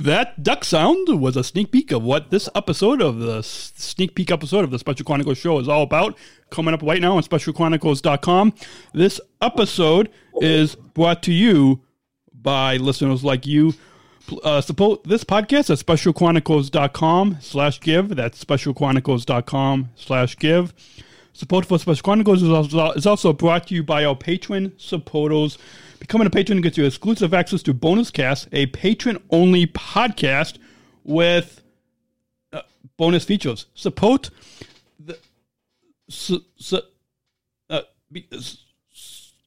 That duck sound was a sneak peek of what this episode of the sneak peek episode of the Special Chronicles show is all about. Coming up right now on specialchronicles.com. This episode is brought to you by listeners like you. Uh, support this podcast at specialchronicles.com slash give. That's specialchronicles.com slash give. Support for Special Chronicles is also, is also brought to you by our patron supporters. Becoming a patron gets you exclusive access to Bonus Cast, a patron-only podcast with uh, bonus features. Support the su, su, uh, be,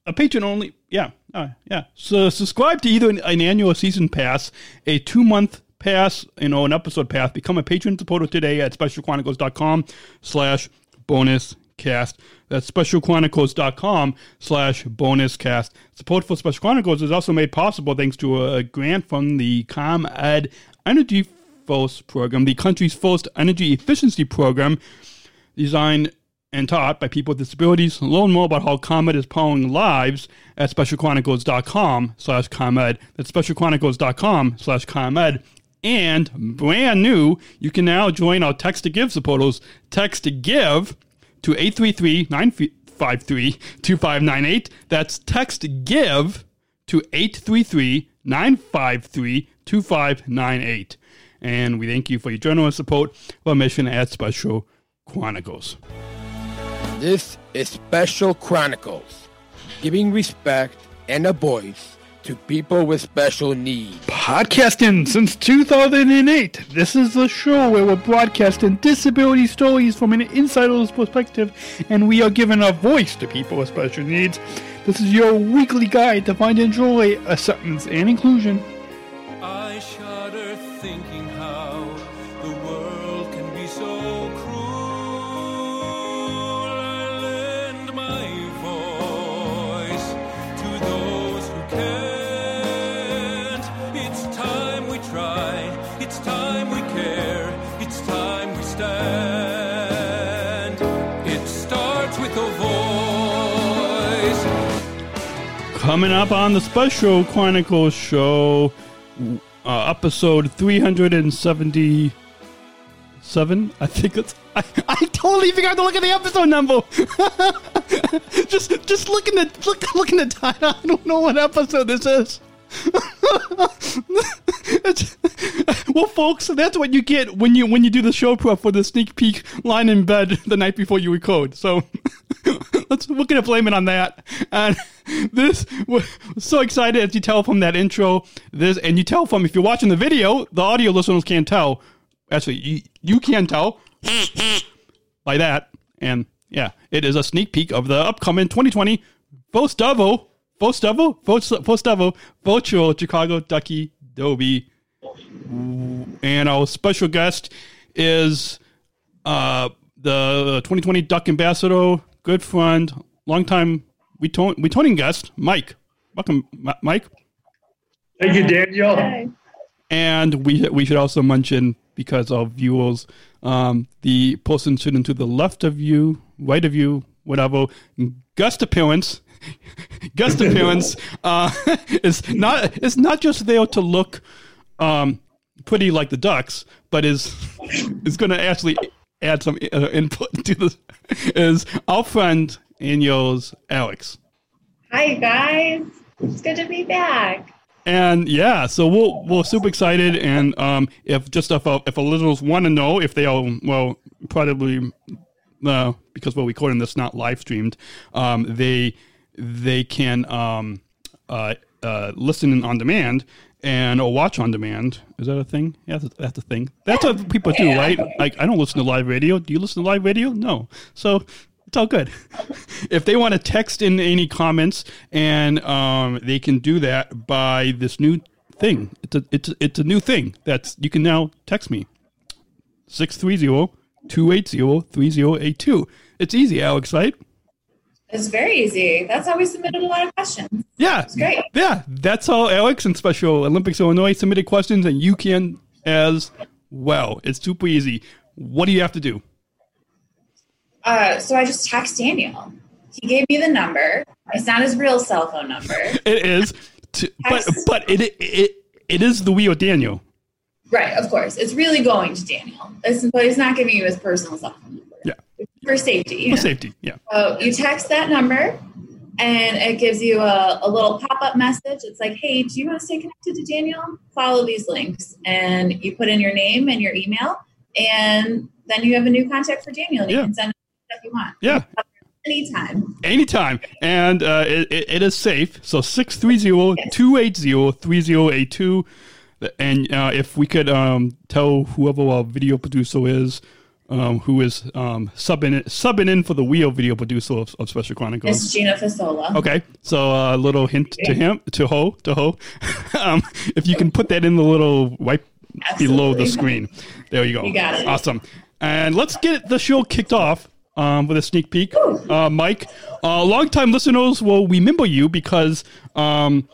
a patron only. Yeah, uh, yeah. So subscribe to either an, an annual season pass, a two-month pass, you know, an episode pass. Become a patron supporter today at specialchronicles.com slash bonus cast. That's specialchronicles.com slash bonus cast. Support for Special Chronicles is also made possible thanks to a grant from the ComEd Energy First program, the country's first energy efficiency program designed and taught by people with disabilities. Learn more about how ComEd is powering lives at specialchronicles.com slash ComEd. That's specialchronicles.com slash ComEd. And brand new, you can now join our Text to Give supporters. Text to Give to 833-953-2598. That's text GIVE to 833-953-2598. And we thank you for your generous support of our mission at Special Chronicles. This is Special Chronicles, giving respect and a voice to people with special needs. Podcasting since 2008. This is the show where we're broadcasting disability stories from an insider's perspective, and we are giving a voice to people with special needs. This is your weekly guide to find and enjoy acceptance and inclusion. I shudder thinking Coming up on the Special Chronicles show, uh, episode 377. I think it's. I, I totally forgot to look at the episode number. just just looking at look looking at title. I don't know what episode this is. Well, folks, that's what you get when you when you do the show prep for the sneak peek line in bed the night before you record. So let's we're gonna blame it on that. And this we're so excited as you tell from that intro. This and you tell from if you're watching the video, the audio listeners can't tell. Actually, you you can tell by that. And yeah, it is a sneak peek of the upcoming 2020 Festival, Festival, Festival Virtual Chicago Ducky Derby. And our special guest is uh, the 2020 Duck Ambassador, good friend, longtime return- returning guest, Mike. Welcome, Mike. Thank you, Daniel. And we we should also mention because of viewers, um, the person sitting to the left of you, right of you, whatever, guest appearance. Guest appearance uh, is not is not just there to look um, pretty like the ducks, but is is going to actually add some uh, input to this. Is our friend and yours, Alex. Hi guys, it's good to be back. And yeah, so we'll we're super excited, and um, if just if a, if a listeners want to know if they are well, probably uh, because we're recording this not live streamed, um, they they can um, uh, uh, listen on demand and or watch on demand. Is that a thing? Yeah, that's, that's a thing. That's what people do, right? Like I don't listen to live radio. Do you listen to live radio? No. So it's all good. if they want to text in any comments, and um, they can do that by this new thing. It's a it's a, it's a new thing that's you can now text me 630-280-3082. It's easy, Alex, right? It's very easy. That's how we submitted a lot of questions. Yeah, It's great. Yeah, that's how Alex and Special Olympics Illinois submitted questions, and you can as well. It's super easy. What do you have to do? Uh, so I just text Daniel. He gave me the number. It's not his real cell phone number. It is, to, but but it it it is the wheel Daniel. Right, of course. It's really going to Daniel. It's, but he's not giving you his personal cell phone number. For safety. For safety. Yeah. So you text that number and it gives you a, a little pop up message. It's like, hey, do you want to stay connected to Daniel? Follow these links. And you put in your name and your email. And then you have a new contact for Daniel. And Yeah. You can send him stuff you want Yeah. anytime. Anytime. And uh, it, it, is safe. So 630-280-3082. And uh, if we could um, tell whoever our video producer is, um, who is um, subbing, subbing in for the wheel video producer of, of Special Chronicles. It's Gina Fasola. Okay, so a little hint to him, to Ho, to Ho. um, if you can put that in the little right below the screen. There you go. You got it. Awesome. And let's get the show kicked off um, with a sneak peek. Uh, Mike, uh, longtime listeners will remember you because um,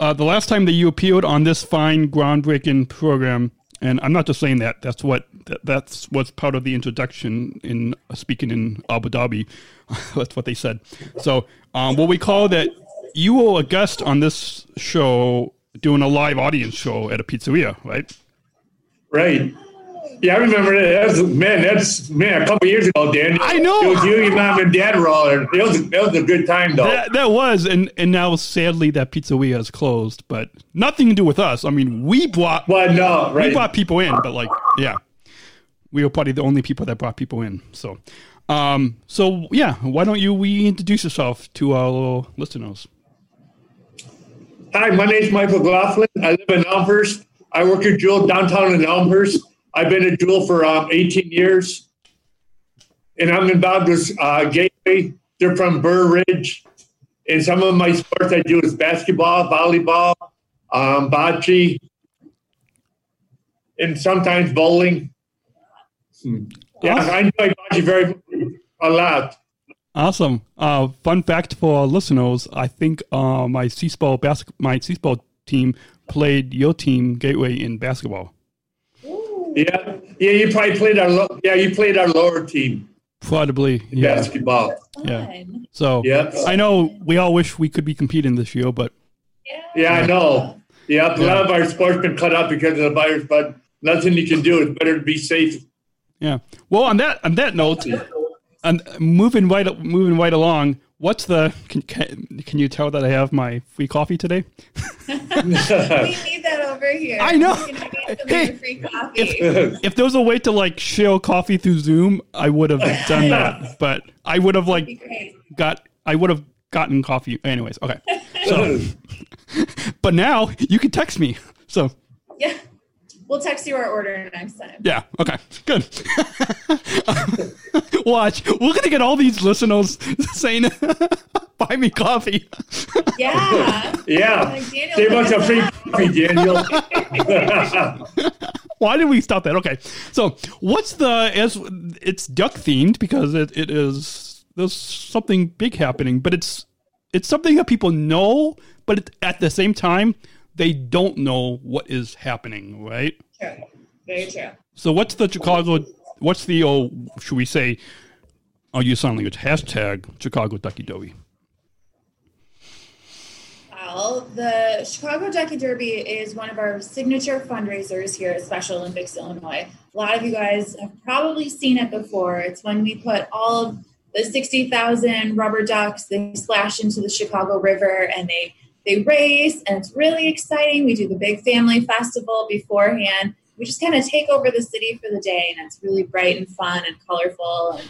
uh, the last time that you appeared on this fine, groundbreaking program, and I'm not just saying that. That's what that, that's what's part of the introduction in uh, speaking in Abu Dhabi. that's what they said. So, um, what we call that you were a guest on this show doing a live audience show at a pizzeria, right? Right. Yeah, I remember that. that was, man, that's man a couple years ago, Dan. I know. It was you, your mom, and dad were all there. It was, it was a good time, though. That, that was, and and now sadly that pizzeria is closed, but nothing to do with us. I mean, we brought Well, no, we right. brought people in, but like, yeah, we were probably the only people that brought people in. So, um, so yeah, why don't you reintroduce yourself to our listeners? Hi, my name is Michael McLaughlin. I live in Elmhurst. I work at Jewel downtown in Elmhurst. I've been at Jewel for um, 18 years. And I'm involved with uh, Gateway. They're from Burr Ridge. And some of my sports I do is basketball, volleyball, um, bocce, and sometimes bowling. Yeah, Awesome. I enjoy bocce very a lot. Awesome. Uh, fun fact for our listeners: I think uh, my bas- my C-sport team played your team Gateway in basketball. Yeah, yeah. You probably played our lo- yeah. You played our lower team Probably, in yeah, basketball. yeah. So Yeah. I know we all wish we could be competing this year, but Yeah. Yeah, I know. Yeah, a lot of our sports been cut out because of the virus, but nothing you can do. It's better to be safe. Yeah. Well, on that on that note, and moving right moving right along, what's the can, can, can you tell that I have my free coffee today? We need that over here. I know. We can have some Hey, of your free coffee. If there was a way to like share coffee through Zoom, I would have done that. But I would have like got I would have gotten coffee anyways. Okay. So, but now you can text me. So Yeah. We'll text you our order next time. yeah. Okay. Good. Watch. We're gonna get all these listeners saying, "Buy me coffee." Yeah. Yeah, Like Daniel save us a free coffee, Daniel. Why did we stop that? Okay, so what's the as it's duck themed because it, it is there's something big happening, but it's it's something that people know, but it, at the same time they don't know what is happening, right? True. Very true. So what's the Chicago? What's the oh should we say? Oh, you sound like it's hashtag Chicago Ducky Derby. Well, the Chicago Ducky Derby is one of our signature fundraisers here at Special Olympics Illinois. A lot of you guys have probably seen it before. It's when we put all of the 60,000 rubber ducks, they splash into the Chicago River and they they race and it's really exciting. We do the big family festival beforehand. We just kind of take over the city for the day and it's really bright and fun and colorful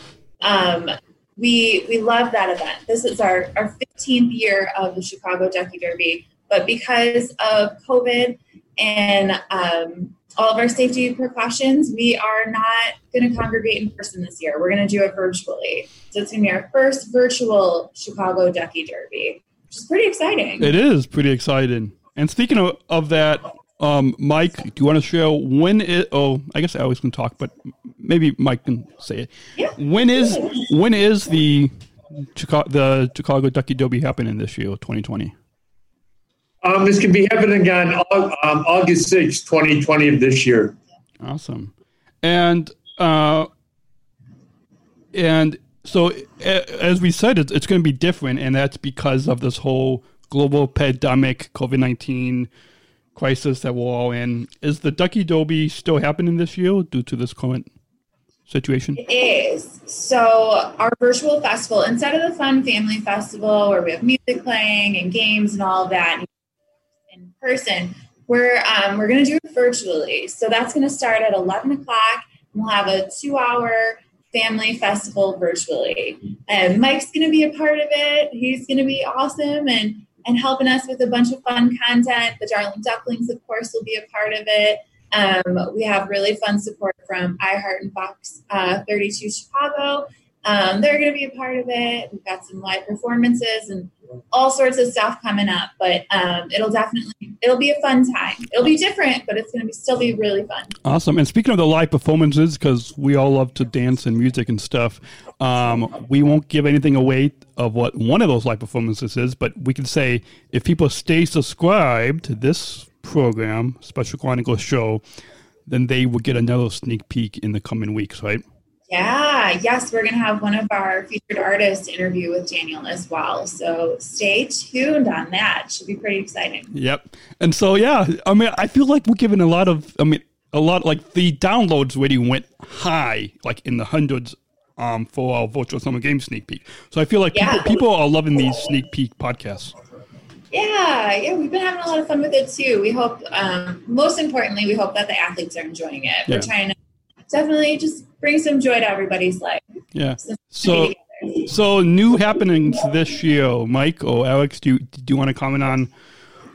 and um, we we love that event. This is our, our 15th year of the Chicago Ducky Derby, but because of COVID and um, all of our safety precautions, we are not going to congregate in person this year. We're going to do it virtually. So it's going to be our first virtual Chicago Ducky Derby, which is pretty exciting. It is pretty exciting. And speaking of, of that, um, Mike, do you want to share when it? Oh, I guess I always can talk, but maybe Mike can say it. Yeah. When is when is the Chicago the Chicago Ducky Derby happening this year, 2020? Um, this can be happening on um, August sixth, 2020 of this year. Awesome. And uh, and so as we said, it's, going to be different, and that's because of this whole global pandemic, COVID nineteen crisis that we're all in. Is the Ducky Derby still happening this year due to this current situation? It is. So our virtual festival, instead of the fun family festival where we have music playing and games and all that in person, we're um, we're going to do it virtually. So that's going to start at 11 o'clock. And we'll have a two-hour family festival virtually, and Mike's going to be a part of it. He's going to be awesome and and helping us with a bunch of fun content. The Darling Ducklings, of course, will be a part of it. Um, we have really fun support from iHeart and Fox uh, 32 Chicago. Um, they're going to be a part of it. We've got some live performances and all sorts of stuff coming up. But um, it'll definitely it'll be a fun time. It'll be different, but it's going to be still be really fun. Awesome. And speaking of the live performances, because we all love to dance and music and stuff, um, we won't give anything away of what one of those live performances is, but we can say if people stay subscribed to this program, Special Chronicles show, then they will get another sneak peek in the coming weeks, right? Yeah, yes, we're going to have one of our featured artists interview with Daniel as well. So stay tuned on that. Should be pretty exciting. Yep. And so, yeah, I mean, I feel like we're giving a lot of, I mean, a lot, like the downloads really went high, like in the hundreds um, for our virtual summer game sneak peek. So I feel like Yeah. people, people are loving these sneak peek podcasts. Yeah, yeah, we've been having a lot of fun with it too. We hope, um, most importantly, we hope that the athletes are enjoying it. Yeah. We're trying to definitely just bring some joy to everybody's life. Yeah. So, So, new happenings this year, Mike or Alex. Do you, do you want to comment on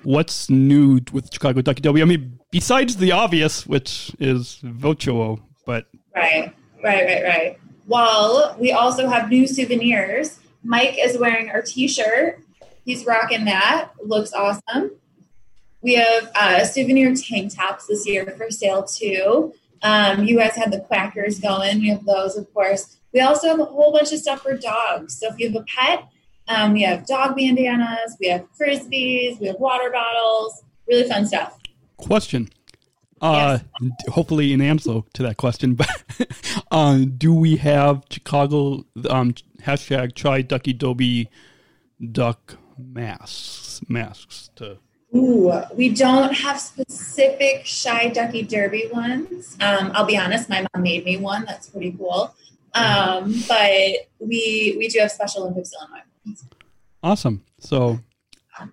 what's new with Chicago Ducky W? I mean, besides the obvious, which is virtual, but Right, right, right, right. Well, we also have new souvenirs. Mike is wearing our T-shirt. He's rocking that. Looks awesome. We have uh, souvenir tank tops this year for sale too. Um, you guys had the quackers going. We have those, of course. We also have a whole bunch of stuff for dogs. So if you have a pet, um, we have dog bandanas, we have frisbees, we have water bottles. Really fun stuff. question. Uh, hopefully an answer to that question, but uh, do we have Chicago um, hashtag try Ducky Derby duck masks masks to Ooh, we don't have specific shy ducky derby ones. Um, I'll be honest, my mom made me one. That's pretty cool. Um, but we we do have Special Olympics Illinois. awesome. So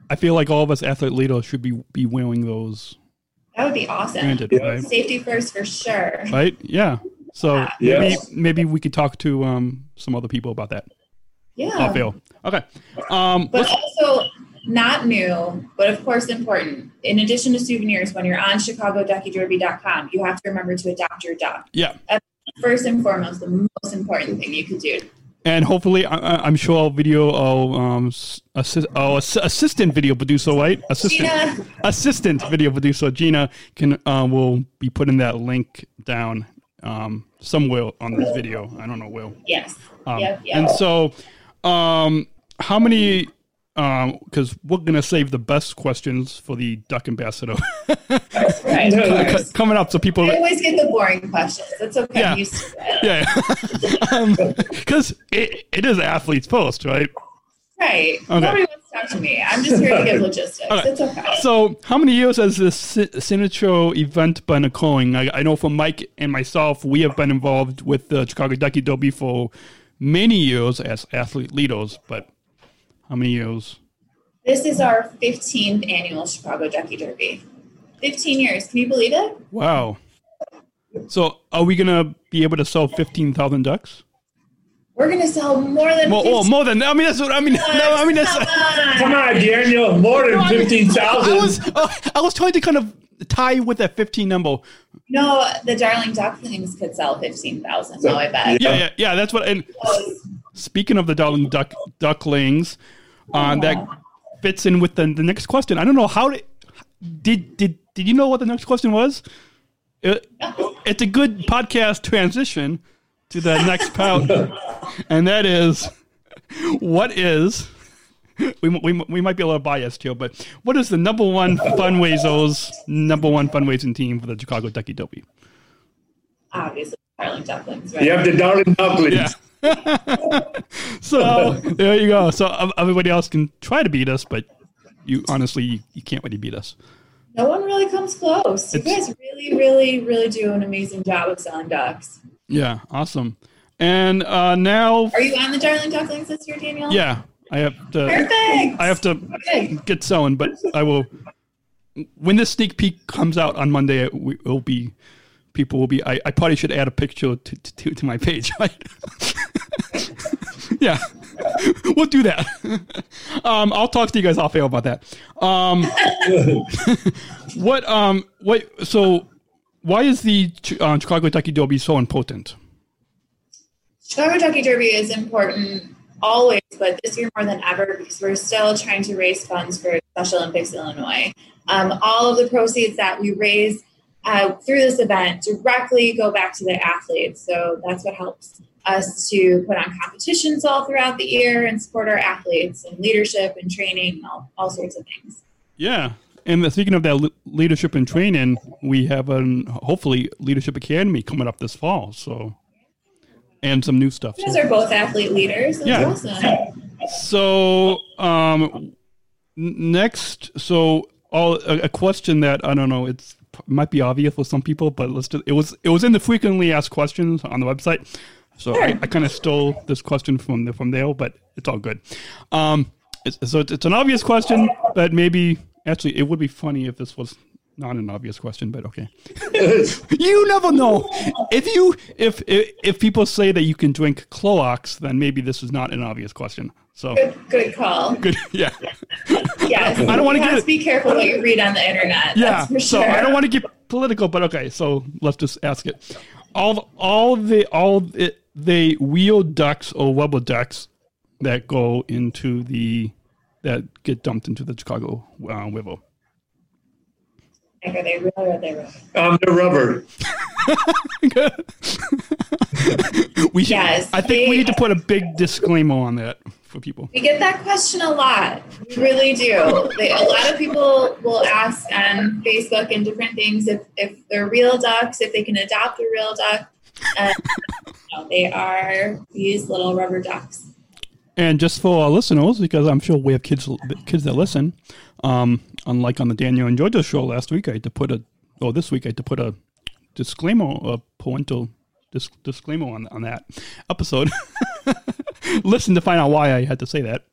I feel like all of us athlete leaders should be be wearing those. That would be awesome. Granted, Yeah. right? Safety first for sure. Right? Yeah. So Yeah. maybe maybe we could talk to um, some other people about that. Yeah. Off air. Okay. Um, But also not new, but of course important. In addition to souvenirs, when you're on ChicagoDuckyDerby.com, you have to remember to adopt your duck. yeah. First and foremost, the most important thing you could do. And hopefully, I, I'm sure our video, our, um, assist, ass- assistant video producer, right? Assistant, Gina. assistant video producer Gina can uh, will be putting that link down um, somewhere on this video. I don't know where. Yes. Um, yep, yep. And so, um, how many? Um, because we're gonna save the best questions for the duck ambassador right. C- coming up, so people. I always get the boring questions. It's okay. Yeah. I'm used to. Yeah, because um, it, it is athletes post, right? Right. Nobody wants to talk to me. I'm just here to give logistics. Okay. It's okay. So, how many years has this si- signature event been occurring? I, I know for Mike and myself, we have been involved with the Chicago Ducky Derby for many years as athlete leaders, but how many years? This is our 15th annual Chicago Ducky Derby. 15 years. Can you believe it? Wow. So, are we going to be able to sell 15,000 ducks? We're going to sell more than Well, 15 well, more than, I mean, that's what, I mean, no, I mean, that's, Come on, Daniel. More than I mean, fifteen I was, uh, I was trying to kind of tie with that 15 number. No, the Darling Ducklings could sell 15,000. No, I bet. Yeah, yeah, yeah, that's what, and speaking of the darling duck ducklings, uh, that fits in with the, the next question. I don't know how did did did did you know what the next question was? It, it's a good podcast transition to the next part, and that is what is. We, we, we might be a little biased here, but what is the number one fundraisers, number one fundraising team for the Chicago Ducky Derby? Obviously, Darling Ducklings, right? You have the Darling Ducklings. Yeah. so there you go. So everybody else can try to beat us, but you honestly you, you can't really beat us. No one really comes close. You It's- guys really, really, really do an amazing job of selling ducks. Yeah, awesome. And uh, now, Are you on the Darling Ducklings this year, Daniel? yeah, I have to. Perfect. I have to Okay. get selling, but I will. When this sneak peek comes out on Monday, it it'll be people will be. I, I probably should add a picture to to, to my page, right? yeah, we'll do that. um, I'll talk to you guys off air about that. Um, what um what so why is the uh, Chicago Ducky Derby so important? Chicago Ducky Derby is important always, but this year more than ever because we're still trying to raise funds for Special Olympics Illinois. Um, all of the proceeds that we raise uh, through this event directly go back to the athletes. So that's what helps us to put on competitions all throughout the year and support our athletes and leadership and training and all, all sorts of things. Yeah. And the- speaking of that leadership and training, we have an hopefully leadership academy coming up this fall. So, and some new stuff. You guys So, are both athlete leaders. That's Yeah. awesome. so um, next, so all a, a question that I don't know. It's might be obvious for some people, but let's. Just, it was it was in the frequently asked questions on the website. So I, I kind of stole this question from the, from there, but it's all good. Um, it's, so it's, it's an obvious question, but maybe actually it would be funny if this was not an obvious question. But okay, you never know. If you if, if if people say that you can drink Clorox, then maybe this is not an obvious question. So Good, good call. good, yeah, Yes. I don't wanna get be careful what you read on the internet. yeah. That's for So. I don't want to get political, but okay. So let's just ask it. All all the all the, the wheel ducks or rubber ducks that go into the that get dumped into the Chicago uh, River. Are they real or are they real? Um, they're rubber. we should, Yes, I think we need to put a big disclaimer on that for people. We get that question a lot. We really do. They, a lot of people will ask on Facebook and different things if, if they're real ducks, if they can adopt a real duck. And no, they are these little rubber ducks. And just for our listeners, because I'm sure we have kids kids that listen, um, unlike on the Daniel and Georgia show last week, I had to put a, or this week I had to put a disclaimer, a parental dis- disclaimer on on that episode. Listen to find out why I had to say that.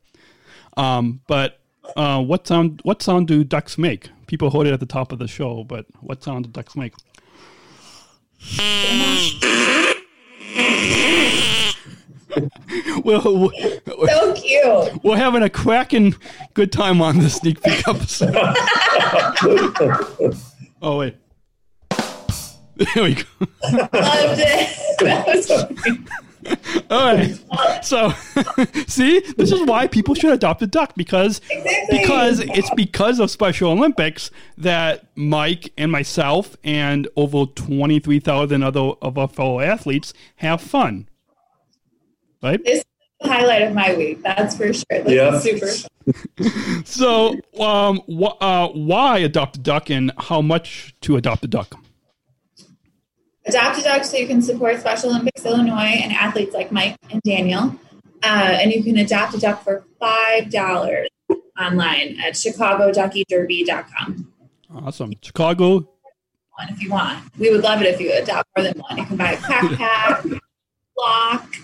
Um, but uh, what sound what sound do ducks make? People heard it at the top of the show, but what sound do ducks make? well, So cute. we're having a cracking good time on the sneak peek episode. oh wait, there we go. Loved it. That was All right. So, see, this is why people should adopt a duck because Exactly. because it's because of Special Olympics that Mike and myself and over twenty three thousand other of our fellow athletes have fun. Right. this is the highlight of my week. That's for sure. This Yeah. super fun. So, um, wh- uh, why adopt a duck and how much to adopt a duck? Adopt a duck so you can support Special Olympics Illinois and athletes like Mike and Daniel. Uh, and you can adopt a duck for $5 online at chicagoduckyderby.com. Awesome. Chicago. One if you want. We would love it if you adopt more than one. You can buy a pack pack, block,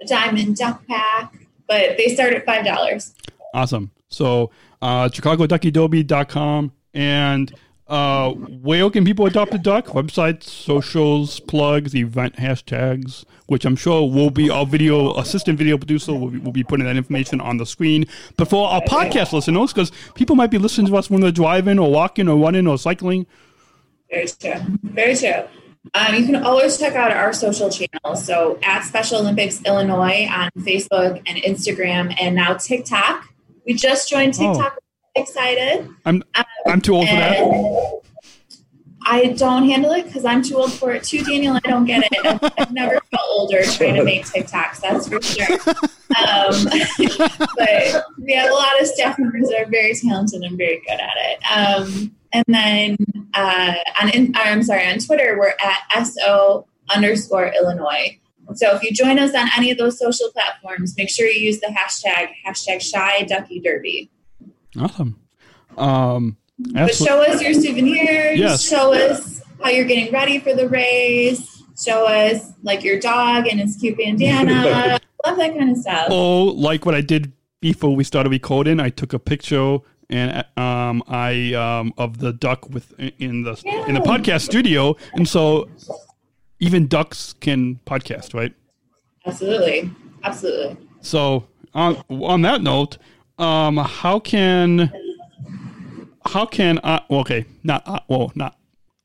a diamond duck pack, but they start at $5. Awesome. So, uh, ChicagoDuckyDerby.com and uh, where can people adopt a duck? Websites, socials, plugs, event hashtags, which I'm sure will be our video assistant video producer will be, will be putting that information on the screen. But for our podcast listeners, because people might be listening to us when they're driving or walking or running or cycling. Very true. Very true. Um, you can always check out our social channels. So at Special Olympics Illinois on Facebook and Instagram, and now TikTok. We just joined Oh. Excited. I'm I'm too old for that. I don't handle it because I'm too old for it too, Daniel. I don't get it. I've, I've never felt older trying to make TikToks. That's for sure. Um, but we have a lot of staff members that are very talented and very good at it. Um, and then uh, on, in, I'm sorry, on Twitter, we're at so underscore Illinois. So if you join us on any of those social platforms, make sure you use the hashtag hashtag Shy Ducky Derby. Awesome. Um, But show us your souvenirs. Yes. Show us how you're getting ready for the race. Show us like your dog and his cute bandana. Love that kind of stuff. Oh, like what I did before we started recording, I took a picture and um, I um, of the duck with in the in the podcast studio, and so even ducks can podcast, right? Absolutely. Absolutely. So on on that note, um, how can how can I? Well, okay, not I, well, not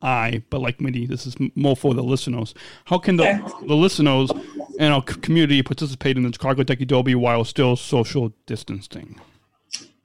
I, but like maybe this is m- more for the listeners. How can the Sure. the listeners and our c- community participate in the Chicago Ducky Derby while still social distancing?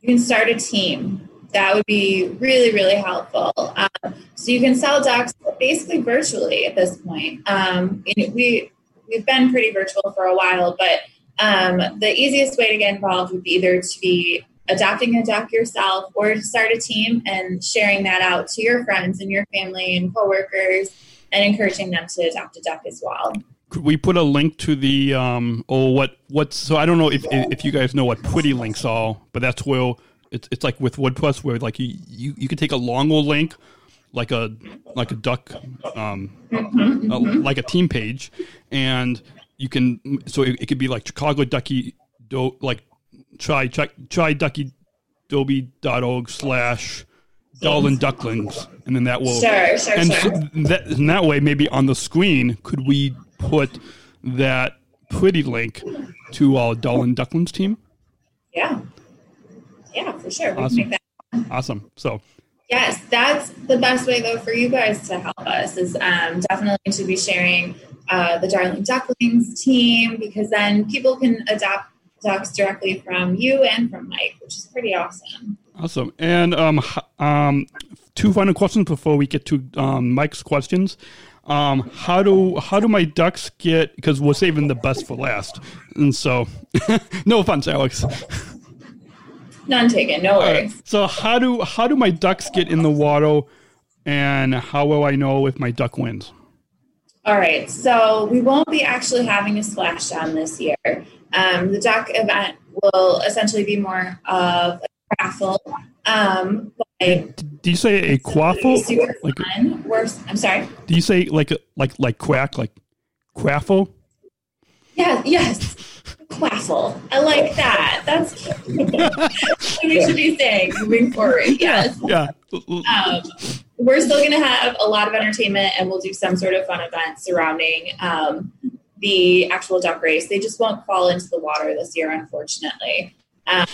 You can start a team. That would be really, really helpful. Um, so you can sell docs basically virtually at this point. Um, and we we've been pretty virtual for a while, but um, the easiest way to get involved would be either to be adopting a duck yourself or to start a team and sharing that out to your friends and your family and coworkers and encouraging them to adopt a duck as well. Could we put a link to the um or what what's so I don't know if if you guys know what pretty links are, but that's where it's it's like with WordPress where like you you, you can take a longer link like a like a duck um uh, like a team page and you can so it, it could be like Chicago Ducky do like try try try ducky org slash Darlin Ducklings and then that will Sure, sure, and sure. that in that way maybe on the screen could we put that pretty link to our Darlin Ducklings team Yeah. Yeah, for sure. We Awesome. can make that awesome so Yes, that's the best way though for you guys to help us is um, definitely to be sharing uh, the Darling Ducklings team because then people can adopt ducks directly from you and from Mike, which is pretty awesome. Awesome. And um, um, two final questions before we get to um, Mike's questions. Um, how do how do my ducks get? Because we're saving the best for last, and so no offense, Alex. None taken, no worries. So how do how do my ducks get in the water, and how will I know if my duck wins? All right, so we won't be actually having a splashdown this year. Um, the duck event will essentially be more of a raffle. Um, Do you say a quaffle? Like, I'm sorry. do you say like a, like like quack like quaffle? Yeah, yes. Quaffle. I like that. That's what we should be saying moving forward. Yes. Yeah. Um, we're still going to have a lot of entertainment and we'll do some sort of fun event surrounding um, the actual duck race. They just won't fall into the water this year, unfortunately. Um,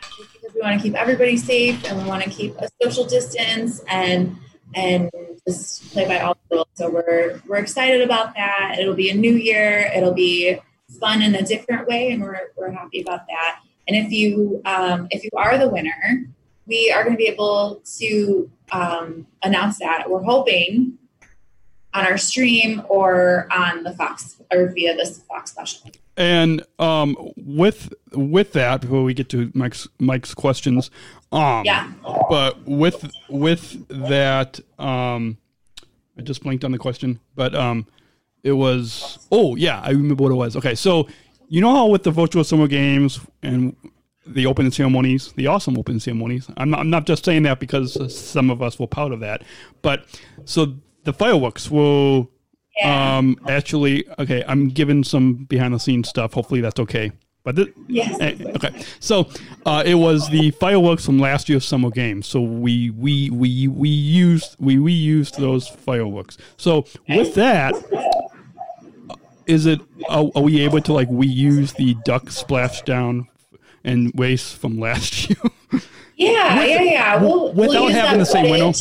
because we want to keep everybody safe and we want to keep a social distance and and just play by all the rules. So we're we're excited about that. It'll be a new year. It'll be fun in a different way, and we're we're happy about that. And if you um, if you are the winner, we are going to be able to um, announce that. We're hoping on our stream or on the Fox or via this Fox special. And um, with with that, before we get to Mike's Mike's questions, um, Yeah. But with with that, um, I just blanked on the question, but um, it was oh yeah, I remember what it was. Okay, so you know how with the virtual summer games and the opening ceremonies, the awesome opening ceremonies. I'm not, I'm not just saying that because some of us were proud of that, but so the fireworks will Yeah. um, actually, okay, I'm giving some behind the scenes stuff. Hopefully that's okay. But thi- Yes. eh, okay, so uh, it was the fireworks from last year's summer games. So we we we we used we we used those fireworks. So with that, is it are, are we able to like reuse the duck splashdown and waste from last year? Yeah, yeah, yeah. We'll, we'll without having the same window?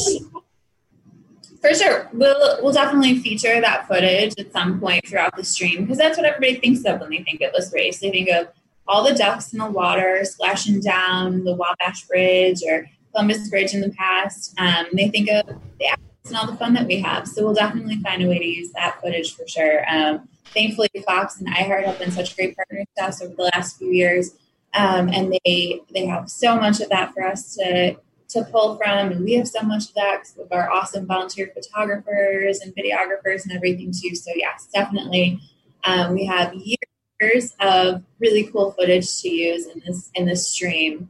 For sure, we'll we'll definitely feature that footage at some point throughout the stream because that's what everybody thinks of when they think of this race. They think of all the ducks in the water splashing down the Wabash Bridge or Columbus Bridge in the past. Um, they think of the athletes and all the fun that we have. So we'll definitely find a way to use that footage for sure. Um, thankfully, Fox and iHeart have been such great partners to us over the last few years, um, and they they have so much of that for us to to pull from, and we have so much of that of our awesome volunteer photographers and videographers and everything too. So yes, definitely, um, we have years of really cool footage to use in this in this stream.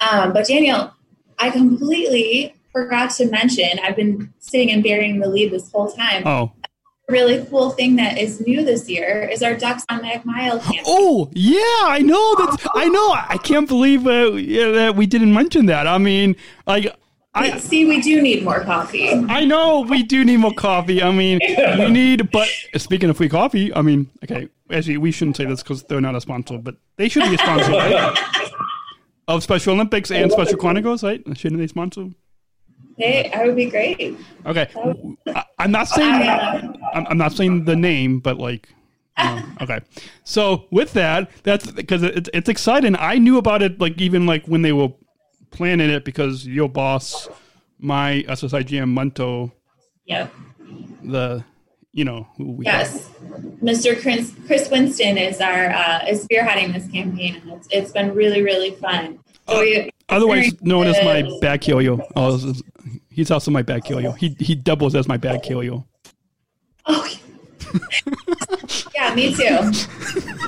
Um, but Daniel, I completely forgot to mention, I've been sitting and burying the lead this whole time. Oh, really cool thing that is new this year is our Ducks on Mag Mile campaign. oh, yeah, I know that. I know. I can't believe uh, yeah, that we didn't mention that. I mean, like, I See, we do need more coffee. I know we do need more coffee. I mean, we need. But speaking of free coffee, I mean, okay, actually, we shouldn't say this because they're not a sponsor, but they should be a sponsor, right? Of Special Olympics and Special Chronicles, right? Shouldn't they sponsor? Hey, that would be great. Okay, I, I'm not saying I, I'm, not saying the name, but like, um, okay. So with that, that's because it's it's exciting. I knew about it like even like when they were planning it because your boss, my SSIGM Munto, yep. the you know who we Yes, Mr. Chris, Chris Winston is our uh, is spearheading this campaign, and it's, it's been really really fun. So we, otherwise known as my back yo. Oh, he's also my back yo. He he doubles as my back yo. Oh, yeah, me too.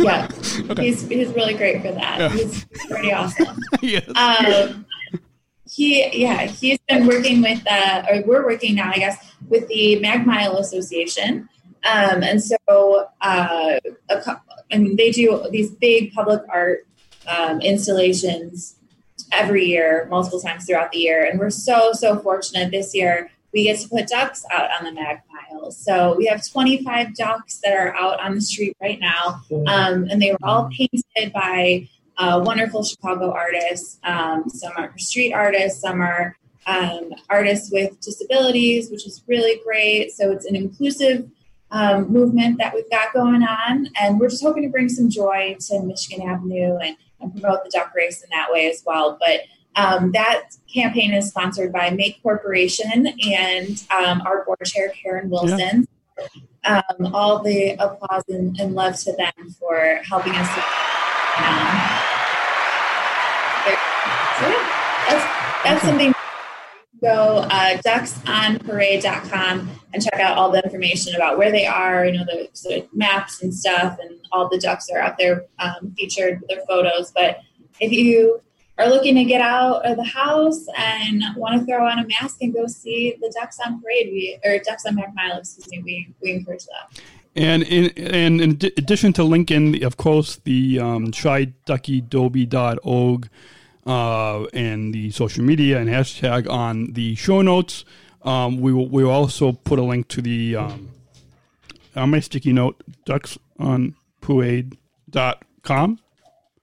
Yeah, he's he's really great for that. He's pretty awesome. yes. Um, he yeah he's been working with uh, or we're working now I guess with the Mag Mile Association, um, and so uh, a I mean they do these big public art um, installations every year, multiple times throughout the year, and we're so so fortunate this year we get to put ducks out on the Mag Mile. So we have 25 ducks that are out on the street right now, um, and they were all painted by uh, wonderful Chicago artists. Um, some are street artists, some are um, artists with disabilities, which is really great. So it's an inclusive um, movement that we've got going on, and we're just hoping to bring some joy to Michigan Avenue and, and promote the duck race in that way as well. But um, that campaign is sponsored by Make Corporation and um, our board chair Karen Wilson. Um, all the applause and, and love to them for helping us. Um, that's that's something. Go uh, ducksonparade.com and check out all the information about where they are. You know the sort of maps and stuff, and all the ducks are out there um, featured with their photos. But if you are looking to get out of the house and want to throw on a mask and go see the ducks on parade, we or ducks on Mag Mile, excuse me, we we encourage that. And in and in addition to Lincoln, of course, the um, shyduckydoby.org uh, and the social media and hashtag on the show notes. Um, we will we will also put a link to the um, on my sticky note ducks on parade.com.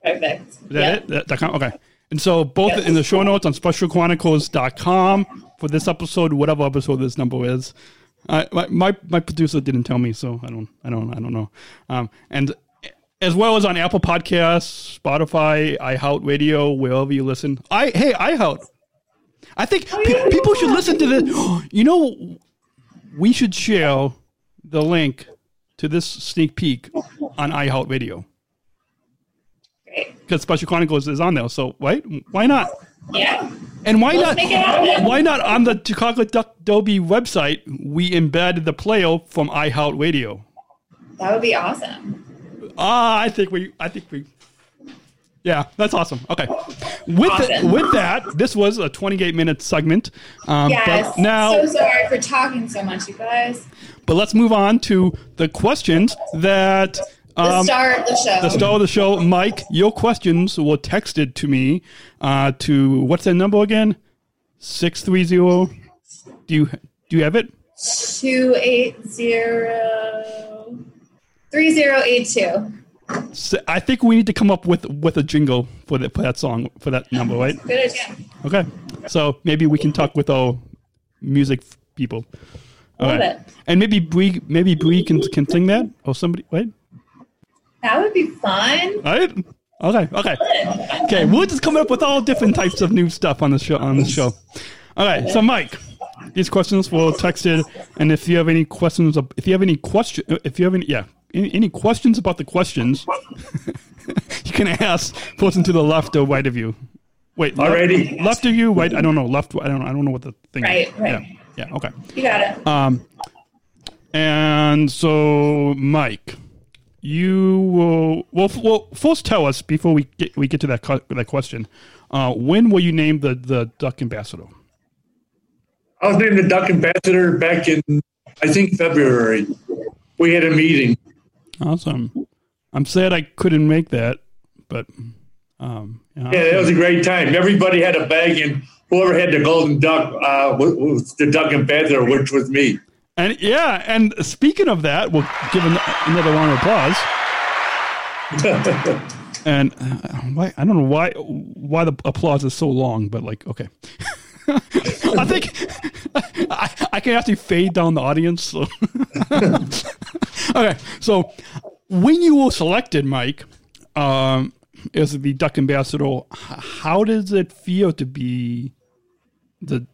Perfect. Is that it? That, com? Okay. And so both in the show notes on specialchronicles.com for this episode, whatever episode this number is. I, my, my my producer didn't tell me, so I don't I don't I don't know. Um, and as well as on Apple Podcasts, Spotify, iHeartRadio, wherever you listen. I hey iHeart. I think oh, pe- people should listen to this. You know, we should share the link to this sneak peek on iHeartRadio Great. because Special Chronicles is on there. So right, why not? Yeah. And why Let's not? make it happen. Why not on the Chicago Duck Derby website? We embed the player from iHeartRadio. That would be awesome. Ah, I think we. I think we. Yeah, that's awesome. Okay, with the- with that, this was a 28 minute segment. Um, Yes. But now, so sorry for talking so much, you guys. but let's move on to the questions that. The Um, star of the show. the star of the show, Mike. Your questions were texted to me uh, to what's that number again? Six three zero. Do you do you have it? Two eight zero three zero eight two. So I think we need to come up with with a jingle for that for that song for that number, right? Good idea. Okay. So maybe we can talk with our music people. Love Okay. it. And maybe Bree maybe Bree can can sing that or somebody right? That would be fun. Right? Okay. Okay. Okay. We're just coming up with all different types of new stuff on the show on the show. All right. So Mike, these questions were texted, and if you have any questions, if you have any question, if you have any, yeah, any, any questions about the questions, you can ask person to the left or right of you. Wait, left- Alrighty. left of you, right? I don't know. Left. I don't. I don't know what the thing. Right, is. right. Yeah. Yeah. Okay. You got it. Um, and so, Mike, you will well, well first tell us before we get we get to that cu- that question. Uh, when will you name the the duck ambassador? I was named the Duck Ambassador back in, I think, February. We had a meeting. Awesome. I'm sad I couldn't make that, but um, yeah. Yeah, that was a great time. Everybody had a bag, and whoever had the golden duck uh, was, was the Duck Ambassador, which was me. And yeah, and speaking of that, we'll give an, another round of applause. And uh, why I don't know why why the applause is so long, but like okay. I think I, I can actually fade down the audience. So. okay, so when you were selected, Mike, um, as the Duck Ambassador, how does it feel to be the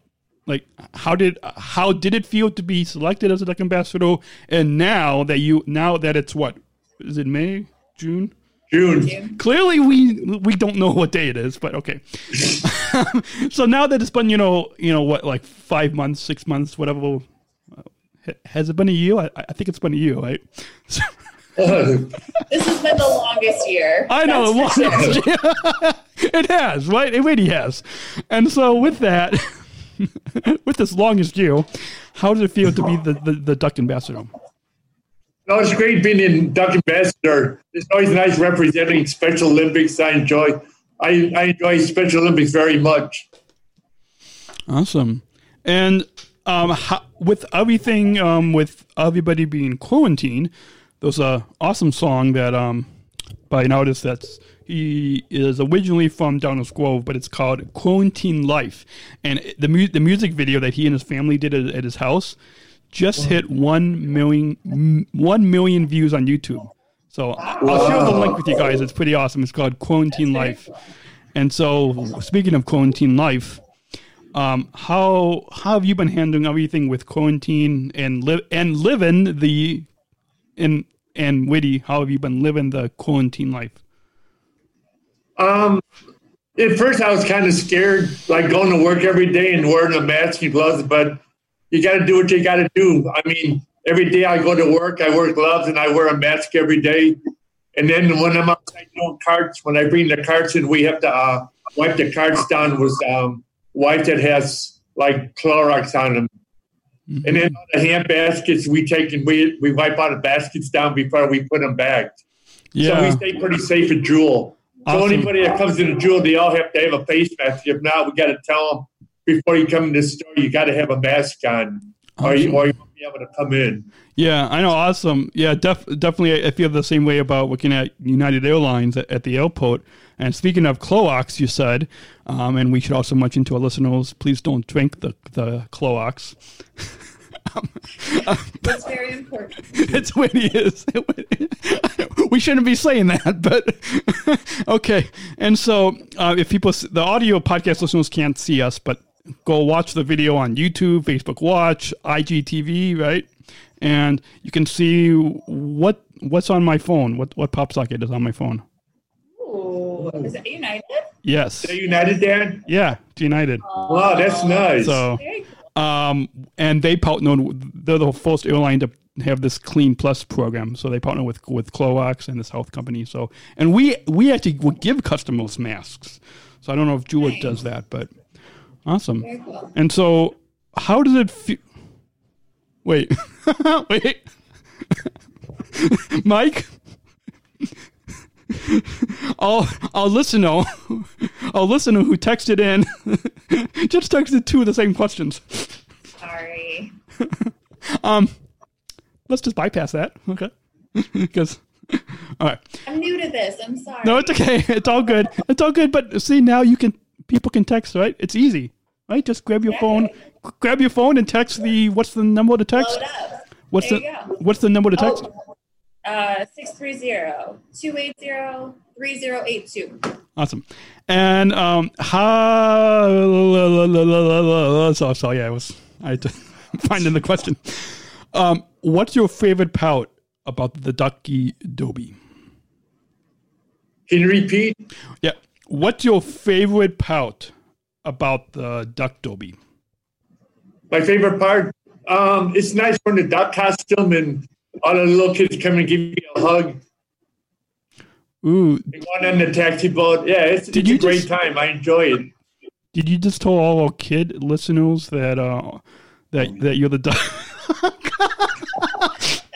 like how did how did it feel to be selected as a Duck Ambassador? And now that you now that it's what is it May June? June. Clearly, we we don't know what day it is, but okay. so now that it's been you know you know what like five months, six months, whatever. uh, Has it been a year? I, I think it's been a year, right? So, This has been the longest year. I know That's it, for sure. was. it has, right? It really has. And so with that, with this longest year, how does it feel to be the, the, the Duck Ambassador? No, it's great being in Duck Ambassador. It's always nice representing Special Olympics. I enjoy. I, I enjoy Special Olympics very much. Awesome. And um, how, with everything, um, with everybody being quarantined, there's a awesome song that um, by an artist that's he is originally from Downers Grove, but it's called Quarantine Life. And the mu- the music video that he and his family did at, at his house just hit one million m- one million views on YouTube. So I'll share the link with you guys. It's pretty awesome. It's called Quarantine Life. And so, speaking of quarantine life, um, how how have you been handling everything with quarantine and live and living the and and witty? How have you been living the quarantine life? Um, at first, I was kind of scared, like going to work every day and wearing a mask and gloves. But you got to do what you got to do. I mean, every day I go to work, I wear gloves and I wear a mask every day. And then when I'm outside doing carts, when I bring the carts in, we have to uh, wipe the carts down with um, white that has like Clorox on them. And then the hand baskets we take and we we wipe all the baskets down before we put them back. Yeah. So we stay pretty safe at Jewel. So anybody that comes into Jewel, they all have to have a face mask. If not, we got to tell them before you come in the store, you got to have a mask on, or you, or you able to come in. yeah, I know. Awesome. Yeah, def- definitely. I feel the same way about looking at United Airlines at, at the airport. And speaking of Clorox, you said, um, and we should also mention to our listeners, please don't drink the the Clorox. It's very important. it's when he is. we shouldn't be saying that, but okay. And so, uh, if people, the audio podcast listeners can't see us, but go watch the video on YouTube, Facebook Watch, IGTV, right? And you can see what what's on my phone. What what pop socket is on my phone? Ooh, is it United? Yes. Are you United, Dan? Yeah, United. Wow, that's nice. So, um, and they partnered. They're the first airline to have this Clean Plus program. So they partner with with Clorox and this health company. So, and we we actually would give customers masks. So I don't know if Jewel Nice. does that, but awesome. Cool. And so, how does it feel? Wait, wait, Mike. Our, our listener, listen to who texted in, just texted two of the same questions. Sorry. um, Let's just bypass that, okay? Because, all right, I'm new to this. I'm sorry. no, it's okay. It's all good. It's all good. But see, now you can people can text, right? It's easy, right? Just grab your phone, grab your phone, and text the what's the number to text? Load up. What's There the you go. what's the number to text? Oh, uh, 630-280-3082. Awesome. And um, how? So, so yeah, I was I had to find in the question. Um, what's your favorite pout about the Ducky Derby? Can you repeat? Yeah. What's your favorite pout about the Duck Derby? My favorite part. Um, it's nice wearing the duck costume and all the little kids come and give you a hug. Ooh, And going on the taxi boat. Yeah, it's, Did it's you a great just- time. I enjoy it. did you just tell all our kid listeners that uh, that that you're the duck.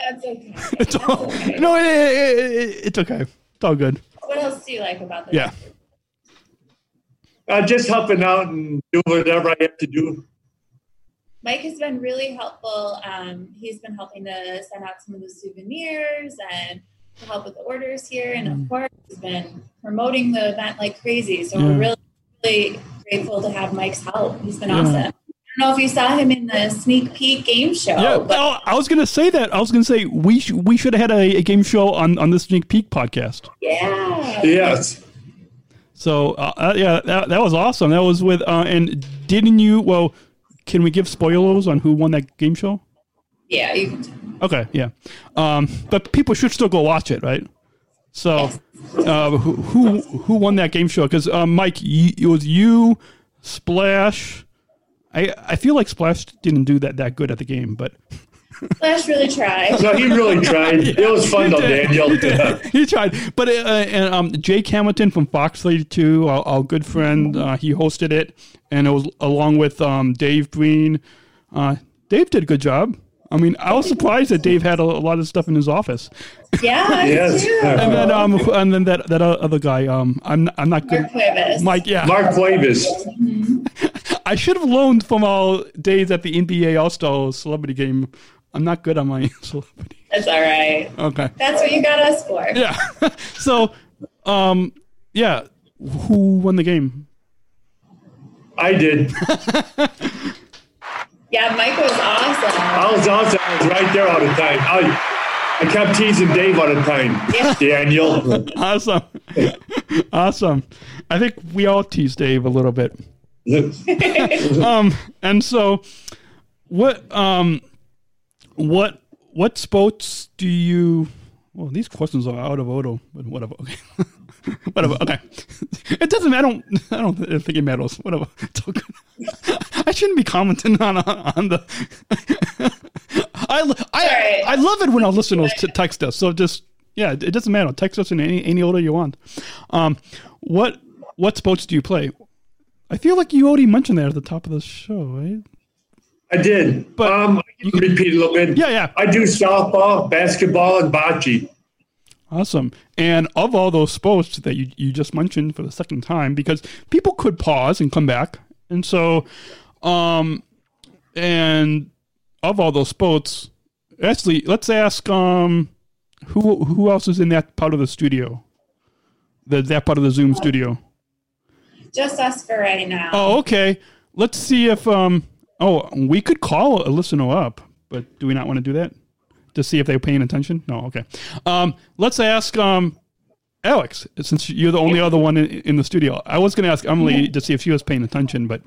That's okay. It's That's all, okay. no, it, it, it, it's okay. It's all good. What else do you like about the Yeah. Uh, just helping out and do whatever I have to do. Mike has been really helpful. Um, he's been helping to send out some of the souvenirs and to help with the orders here. And of course, he's been promoting the event like crazy. So Mm. Yeah. we're really, really grateful to have Mike's help. He's been Yeah. awesome. I don't know if you saw him in the sneak peek game show. Yeah, but I was gonna say that. I was gonna say we sh- we should have had a, a game show on on the Sneak Peek podcast. yeah. Yes. So uh, uh, yeah, that, that was awesome. That was with uh, and didn't you? Well, can we give spoilers on who won that game show? Yeah. Okay, yeah. Um, but people should still go watch it, right? So, uh, who who who won that game show? Because uh, Mike, you, it was you, Splash. I I feel like Splash didn't do that that good at the game, but Flash really tried. No, he really tried. It was fun though, Daniel. he tried. But uh, and um, Jake Hamilton from Fox 32, our, our good friend, uh, he hosted it, and it was along with um, Dave Green. Uh, Dave did a good job. I mean, I was surprised that Dave had a, a lot of stuff in his office. Yeah, Yes. too. And then um, and then that that other guy, um, I'm I'm not good. Mark Cuevas. Mike, yeah, Mark Cuevas. I should have loaned from our days at the NBA All Star Celebrity Game. I'm not good on my celebrity. That's all right. Okay. That's what you got us for. Yeah. so, um, yeah. Who won the game? I did. Yeah, Mike was awesome. I was awesome. I was right there all the time. I, I kept teasing Dave all the time. Daniel. Awesome. awesome. I think we all tease Dave a little bit. Um, and so what um what what sports do you well these questions are out of order, but whatever. Okay. whatever. Okay. It doesn't I don't I don't think it matters. Whatever. It's all good. I shouldn't be commenting on on the I, I, I love it when our listeners t- text us. So just yeah, it doesn't matter. Text us in any any order you want. Um, what what sports do you play? I feel like you already mentioned that at the top of the show, right? I did. But um, I can repeat a little bit. Yeah, yeah. I do softball, basketball, and bocce. Awesome. And of all those sports that you, you just mentioned for the second time, because people could pause and come back. And so, um, and of all those sports, actually, let's ask, um, who, who else is in that part of the studio? The, that part of the Zoom studio? Just us for right now. Oh, okay. Let's see if, um, oh, we could call a listener up, but do we not want to do that? To see if they're paying attention? No, okay. Um, let's ask um, Alex, since you're the only other one in, in the studio. I was going to ask Emily to see if she was paying attention, but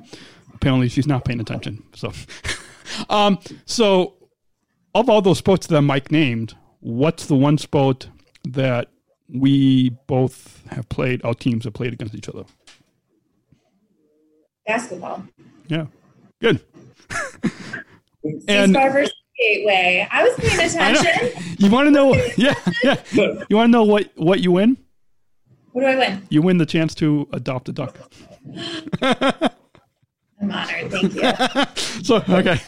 apparently she's not paying attention. So, um, so of all those sports that Mike named, what's the one sport that we both have played? Our teams have played against each other. Basketball. Yeah, good. And versus Gateway. I was paying attention. you want to know? Yeah, yeah. You want to know what what you win? What do I win? You win the chance to adopt a duck. I'm honored. Thank you. So okay,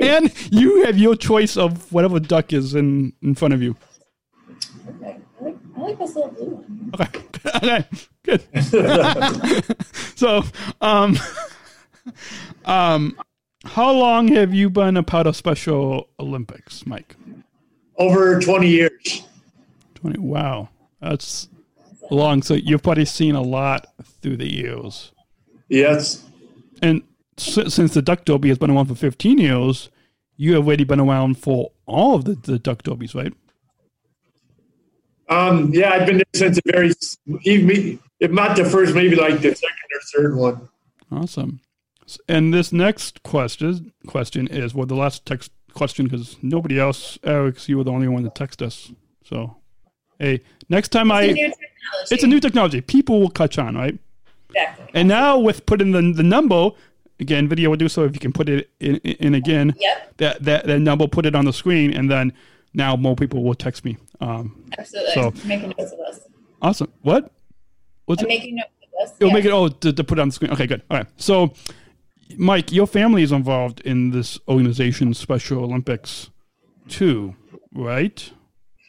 and you have your choice of whatever duck is in in front of you. Okay. I like, I like this little blue one. Okay, okay, good. so, um, um, how long have you been a part of Special Olympics, Mike? Over 20 years. Twenty. Wow, that's long. So you've probably seen a lot through the years. Yes. And s- since the Duck Derby has been around for 15 years, you have already been around for all of the, the Duck Derbies, right? Um, yeah, I've been there since the very, even, if not the first, maybe like the second or third one. Awesome. And this next question question is well, the last text question because nobody else, Alex, you were the only one to text us. So, hey, next time I, It's a new technology. it's a new technology. People will catch on, right? Exactly. And now with putting the the number again, video will do so if you can put it in, in again. Yep. That that that number, put it on the screen, and then now more people will text me. Um, Absolutely. So- making notes of this. awesome. What? What's I'm it? making notes. It'll Yeah. make it oh to, to put it on the screen. Okay, good. All right. So Mike, your family is involved in this organization, Special Olympics, too, right?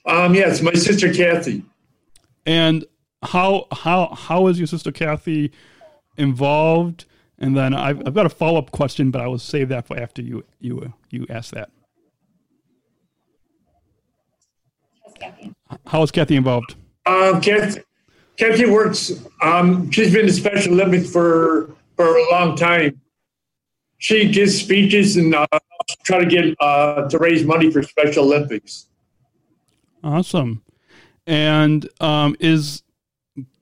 Um, yes, my sister Kathy. And how how how is your sister Kathy involved? And then I've, I've got a follow up question, but I will save that for after you you you ask that. How is Kathy involved? Um, Kathy, Kathy works. Um, she's been in Special Olympics for for a long time. She gives speeches and uh, try to get uh, to raise money for Special Olympics. Awesome. And um, is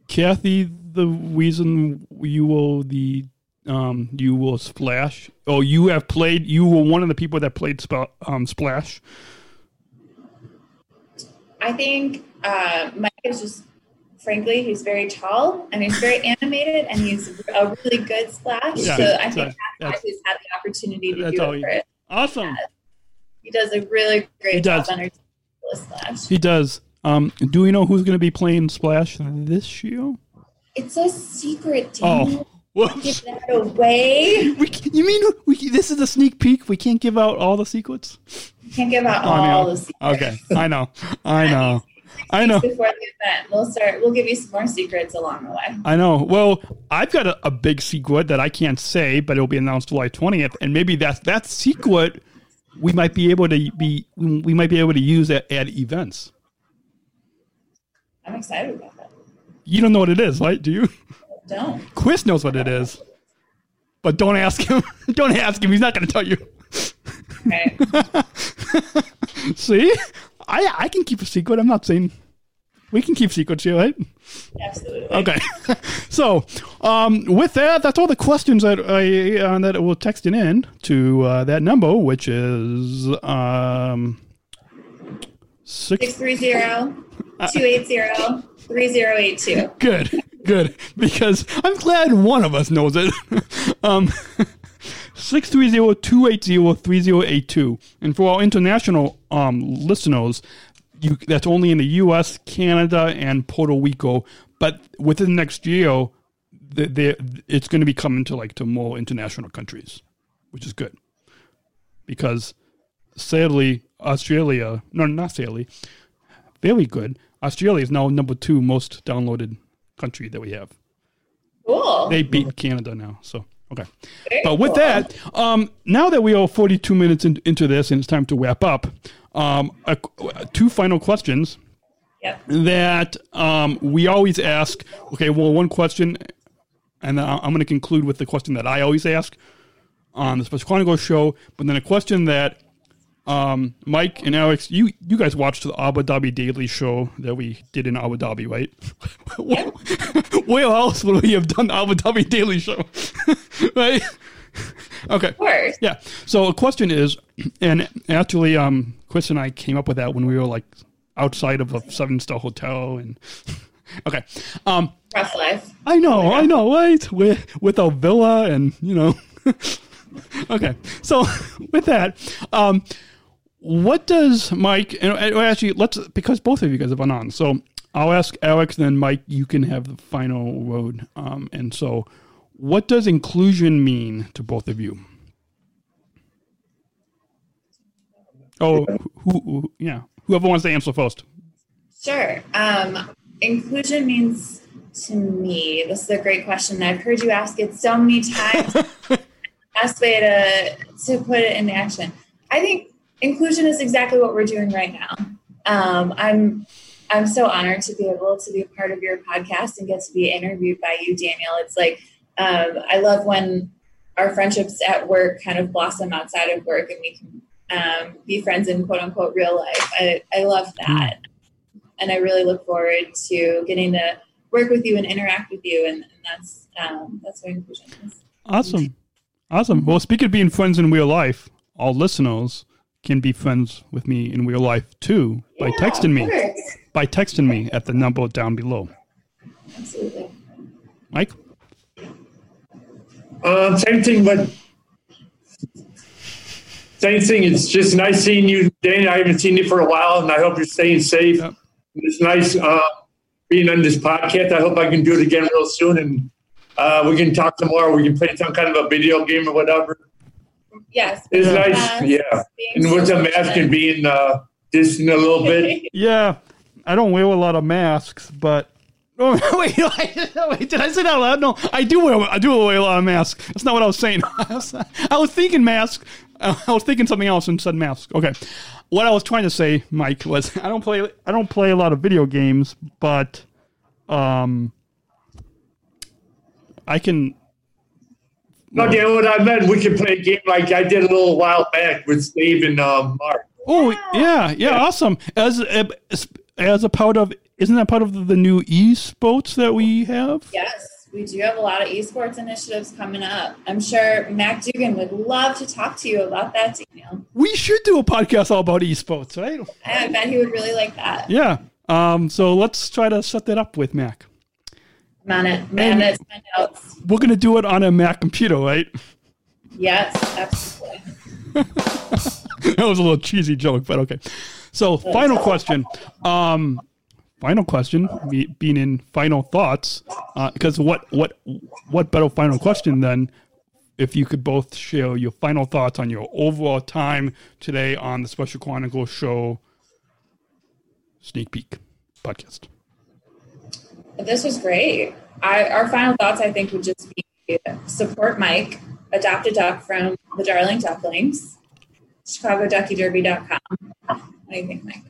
Kathy the reason you will the um, you will splash? Oh, you have played. You were one of the people that played sp- um, splash. I think uh, Mike is just, frankly, he's very tall and he's very animated and he's a really good splash. Yeah, so I think that's he's had the opportunity to do it it. Awesome. He does a really great He job does. splash. He does. Um, do we know who's going to be playing splash this year? It's a secret. Oh, whoops. give that away. We, you mean we, this is a sneak peek? We can't give out all the secrets. You can't give out all the secrets. Okay, I know, I know, I know, Before the event, we'll start. We'll give you some more secrets along the way. I know. Well, I've got a, a big secret that I can't say, but it'll be announced July twentieth, and maybe that that secret we might be able to be we might be able to use at, at events. I'm excited about that. You don't know what it is, right? Do you? Don't. Chris knows what it is, but don't ask him. don't ask him. He's not going to tell you. Right. See, I I can keep a secret. I'm not saying we can keep secrets here, right? Absolutely. Okay. so, um, with that, that's all the questions that I uh, that will text it in to uh, that number, which is um, six. 630-280-3082. Good, good, because I'm glad one of us knows it. um, 630-280-3082. And for our international um, listeners, you, that's only in the U.S., Canada, and Puerto Rico. But within next year, the, the, it's going to be coming to like to more international countries, which is good. Because sadly, Australia, no, not sadly, very good. Australia is now number two most downloaded country that we have. Cool. They beat Canada now. So okay. But with that, um, now that we are 42 minutes in, into this and it's time to wrap up, um, a, two final questions Yep. that um, we always ask. Okay, well, one question, and I- I'm going to conclude with the question that I always ask on the Special Chronicles show, but then a question that um, Mike and Alex, you you guys watched the Abu Dhabi Daily Show that we did in Abu Dhabi, right? Where else would we have done the Abu Dhabi Daily Show, right? Okay. Of course. Yeah. So a question is, and actually, um, Chris and I came up with that when we were like outside of a seven star hotel, and okay. Um, Rough life. I know, I know, right? With with our villa, and you know. okay. So with that, um, what does Mike? And and actually, let's because both of you guys have been on. So I'll ask Alex, then Mike. You can have the final word. Um, and so, what does inclusion mean to both of you? Oh, who, who? Yeah, whoever wants to answer first. Sure. Um, inclusion means to me, this is a great question. I've heard you ask it so many times. Best way to to put it into action. I think inclusion is exactly what we're doing right now. Um, I'm I'm so honored to be able to be a part of your podcast and get to be interviewed by you, Daniel. It's like um, I love when our friendships at work kind of blossom outside of work and we can um, be friends in quote unquote real life. I, I love that and I really look forward to getting to work with you and interact with you, and, and that's um, that's what inclusion is. Awesome. Awesome. Well, speaking of being friends in real life, all listeners can be friends with me in real life too by texting me. By texting me at the number down below. Absolutely. Mike? Um, same thing, but same thing. It's just nice seeing you, Dane. I haven't seen you for a while, and I hope you're staying safe. Yep. It's nice uh, being on this podcast. I hope I can do it again real soon and uh, we can talk some more. We can play some kind of a video game or whatever. Yes. It's being nice, masked, yeah. And with the mask and distance. being uh, distant a little bit. Yeah, I don't wear a lot of masks, but. Oh, wait, wait, did I say that out loud? No, I do wear I do wear a lot of masks. That's not what I was saying. I was, I was thinking mask. I was thinking something else and said mask. Okay, what I was trying to say, Mike, was I don't play I don't play a lot of video games, but um, I can. No, Dan, what I meant, we could play a game like I did a little while back with Steve and um, Mark. Oh yeah, yeah, awesome. As as as a part of isn't that part of the new esports that we have? Yes, we do have a lot of esports initiatives coming up. I'm sure Mac Dugan would love to talk to you about that, Daniel. We should do a podcast all about esports, right? I bet he would really like that. Yeah. Um, so let's try to set that up with Mac. I'm on it. Man, it's. We're gonna do it on a Mac computer, right? Yes, absolutely. that was a little cheesy joke, but okay. So, final question. Um, final question. Being in final thoughts, because what what what better final question than if you could both share your final thoughts on your overall time today on the Special Chronicles show sneak peek podcast. This was great. I, our final thoughts, I think, would just be support Mike, adopt a duck from the Darling Ducklings, ChicagoDuckyDerby.com. What do you think, Mike?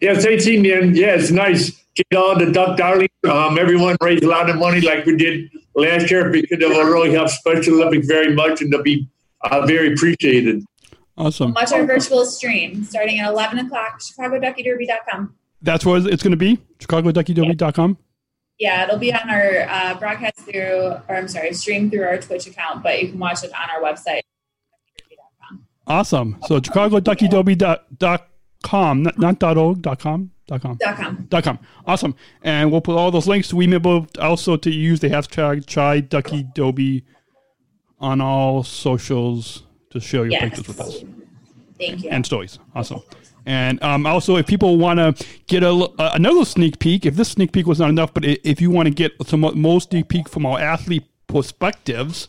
Yeah, it's 18 and yeah, it's nice. Get all the duck darling. Um, everyone raised a lot of money like we did last year because it will really help Special Olympics very much and they'll be uh, very appreciated. Awesome. Watch our virtual stream starting at 11 o'clock, ChicagoDuckyDerby.com. That's where it's going to be. ChicagoDuckyDerby.com. Yeah, it'll be on our uh, broadcast through, or I'm sorry, stream through our Twitch account, but you can watch it on our website. Awesome. So ChicagoDuckyDerby.com, not, not dot .org, dot .com, dot .com. Dot com. Dot .com. Awesome. And we'll put all those links. We remember also to use the hashtag Chi Ducky Derby on all socials to share your Yes. pictures with us Thank you. and stories. Awesome. And um, also, if people want to get a, uh, another sneak peek, if this sneak peek was not enough, but if you want to get some mo- more sneak peek from our athlete perspectives,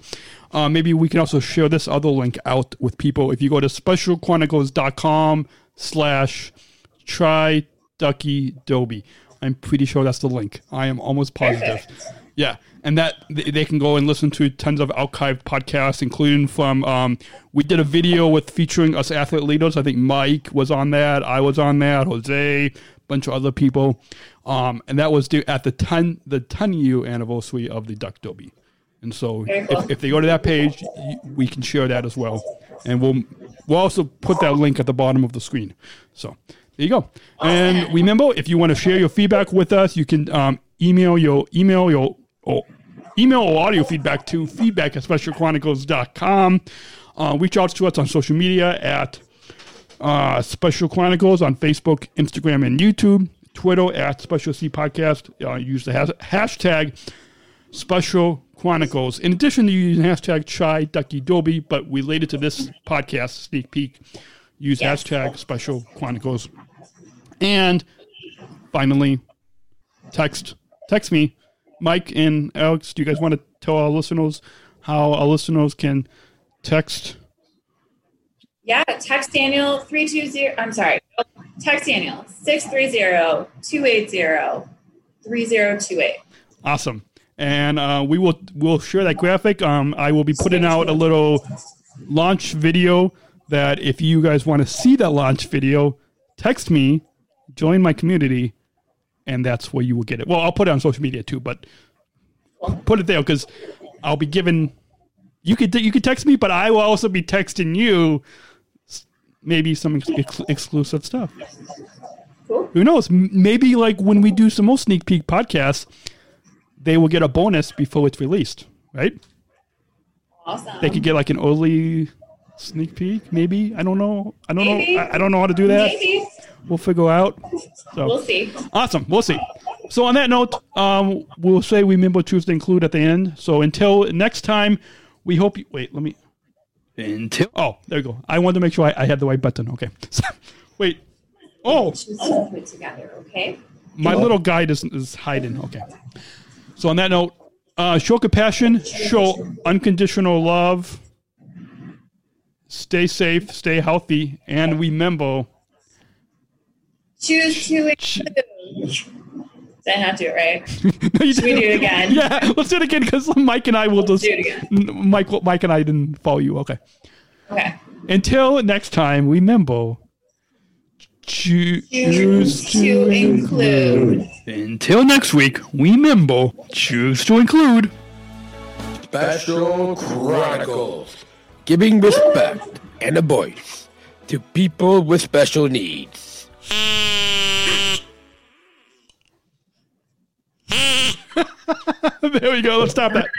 uh, maybe we can also share this other link out with people. If you go to specialchronicles.com slash Chi Ducky Derby, I'm pretty sure that's the link. I am almost positive. Yeah, and that they can go and listen to tons of archived podcasts, including from um, we did a video with featuring us athlete leaders. I think Mike was on that. I was on that. Jose, a bunch of other people, um, and that was due at the ten the ten year anniversary of the Duck Derby. And so, if, if they go to that page, we can share that as well, and we'll we'll also put that link at the bottom of the screen. So there you go. And remember, if you want to share your feedback with us, you can um, email your email your or email or audio feedback to feedback at specialchronicles.com. Uh, reach out to us on social media at uh, Special Chronicles on Facebook, Instagram, and YouTube. Twitter at Special C Podcast. Uh, use the has- hashtag Special Chronicles. In addition to using hashtag Chi Ducky Derby, but related to this podcast sneak peek, use Yes. hashtag Special Chronicles. And finally, text text me, Mike and Alex. Do you guys want to tell our listeners how our listeners can text? Yeah, text Daniel 320. I'm sorry. Text Daniel 630-280-3028. Awesome. And uh, we will we'll share that graphic. Um, I will be putting out a little launch video that if you guys want to see that launch video, text me, join my community, and that's where you will get it. Well, I'll put it on social media too, but put it there because I'll be giving. You could you could text me, but I will also be texting you maybe some ex- exclusive stuff. Cool. Who knows? Maybe like when we do some more sneak peek podcasts, they will get a bonus before it's released, right? Awesome. They could get like an early sneak peek, maybe. I don't know. I don't Maybe. know. I, I don't know how to do that. Maybe. We'll figure out. So We'll see. awesome. We'll see. So on that note, um, we'll say we remember choose to include at the end. So until next time, we hope you wait. Let me. Until Oh, there you go. I wanted to make sure I, I had the right button. Okay. So, wait. Oh, put together, okay? my little guide is, is hiding. Okay. So on that note, Uh, show compassion, show unconditional love, stay safe, stay healthy, and we remember. Choose to include. Did I not do it right? No, you Should we do it again? Yeah, let's do it again because Mike and I will just. do it again. Mike, Mike and I didn't follow you. Okay. Okay. Until next time, remember. Choose Choose to include. Until next week, we remember, choose to include. Special Chronicles. Giving respect and a voice to people with special needs. there we go. Let's stop that.